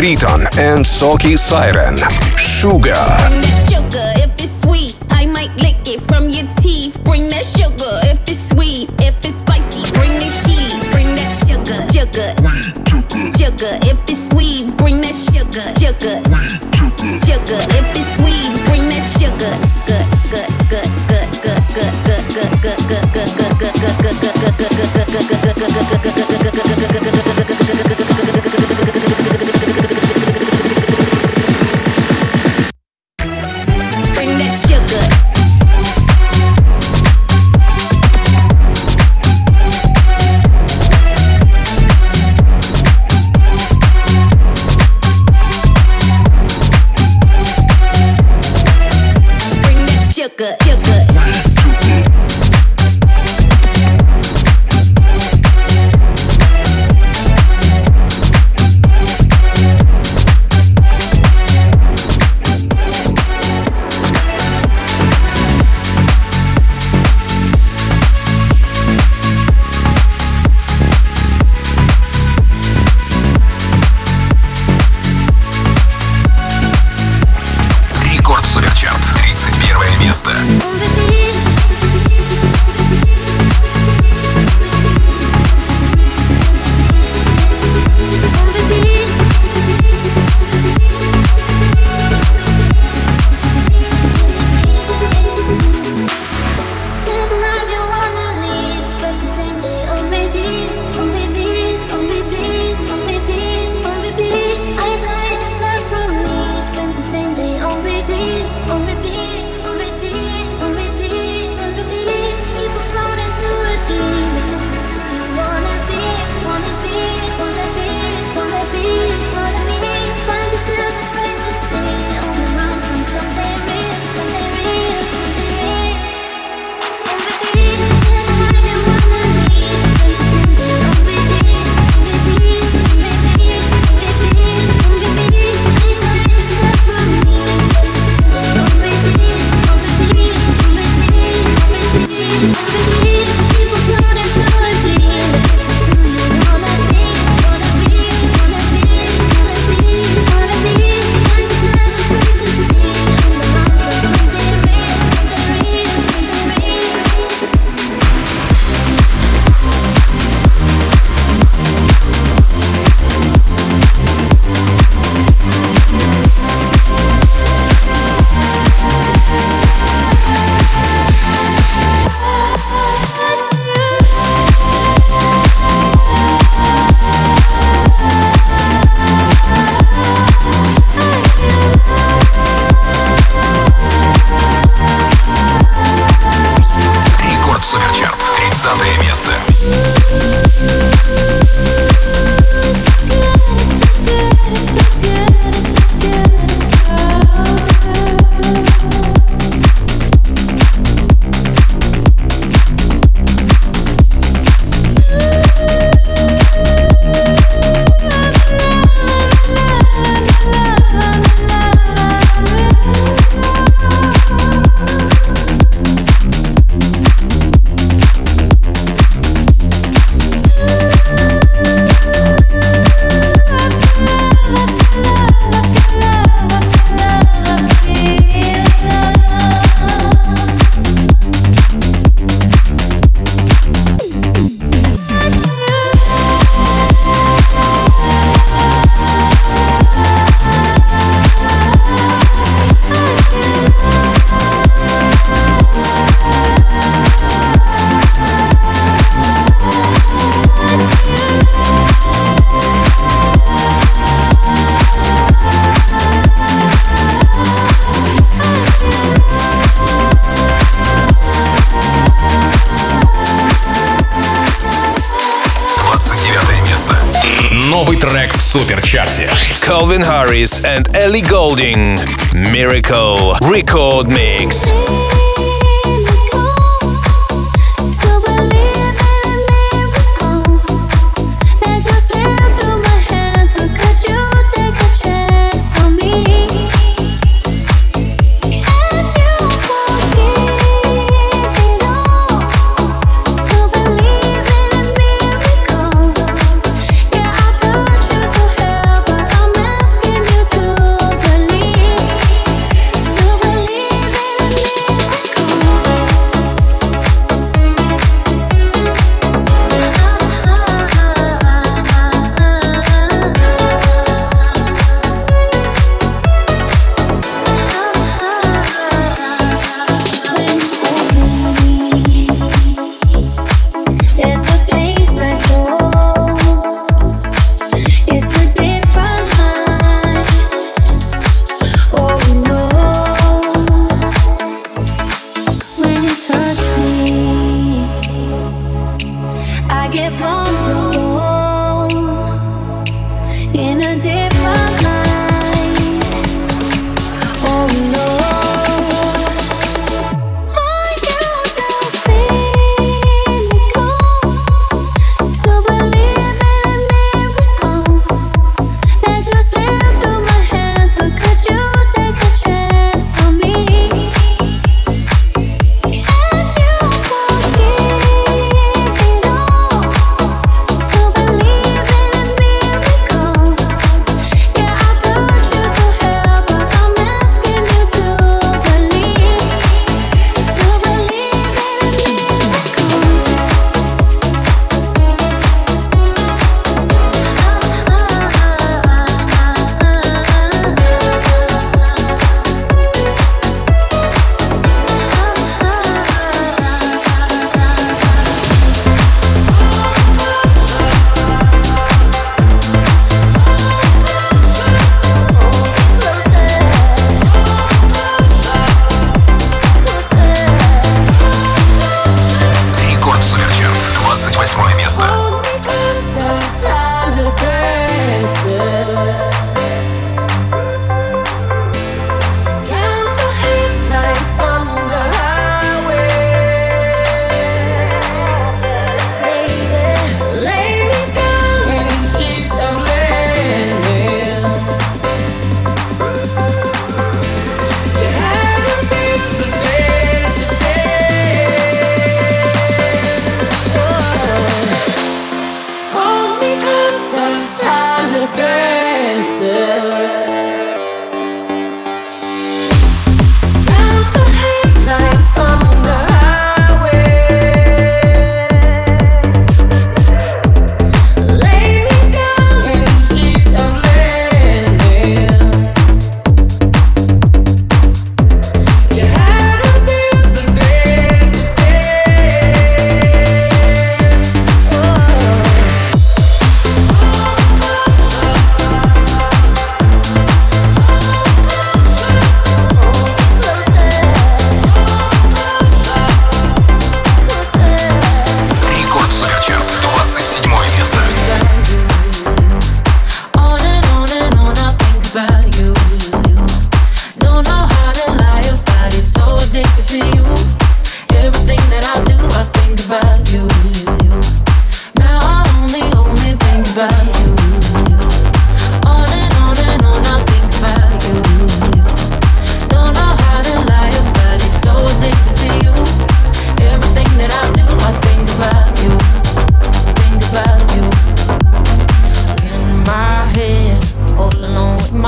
Riton and Soaky Siren. Sugar. место.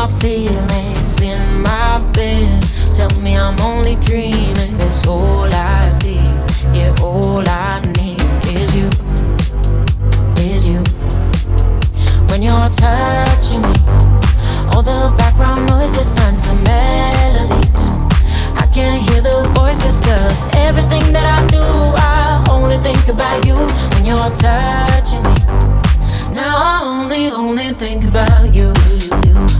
my feelings in my bed. Tell me I'm only dreaming. That's all I see. Yeah, all I need is you. Is you. When you're touching me, all the background noise is to melodies. I can't hear the voices, cause everything that I do, I only think about you when you're touching me. Now I only, only think about you. you, you.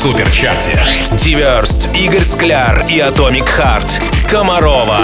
суперчарте. Диверст, Игорь Скляр и Атомик Харт. Комарова.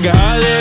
I got all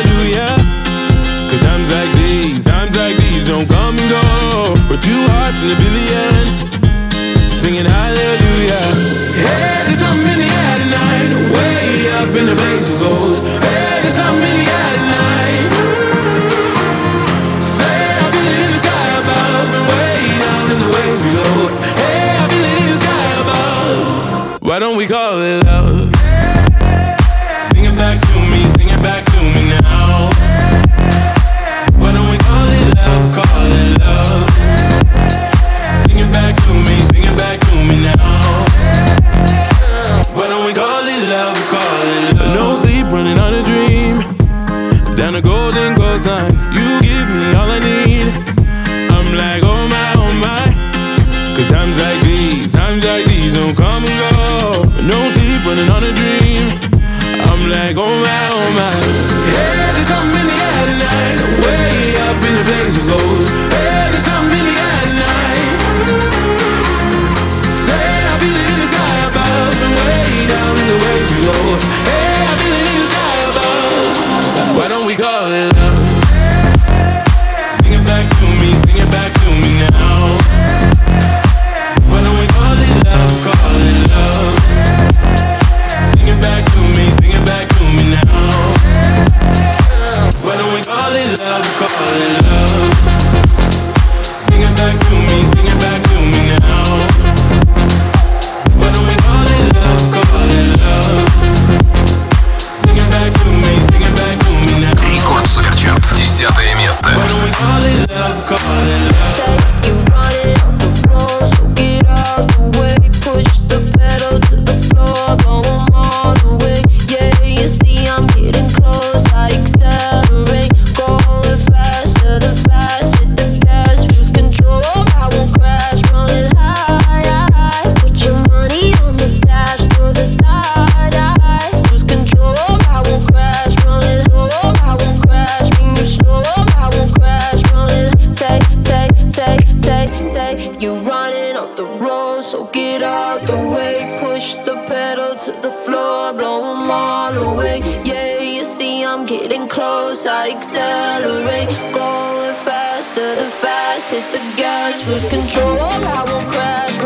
hit the gas, lose control, I will crash.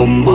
Anywhere.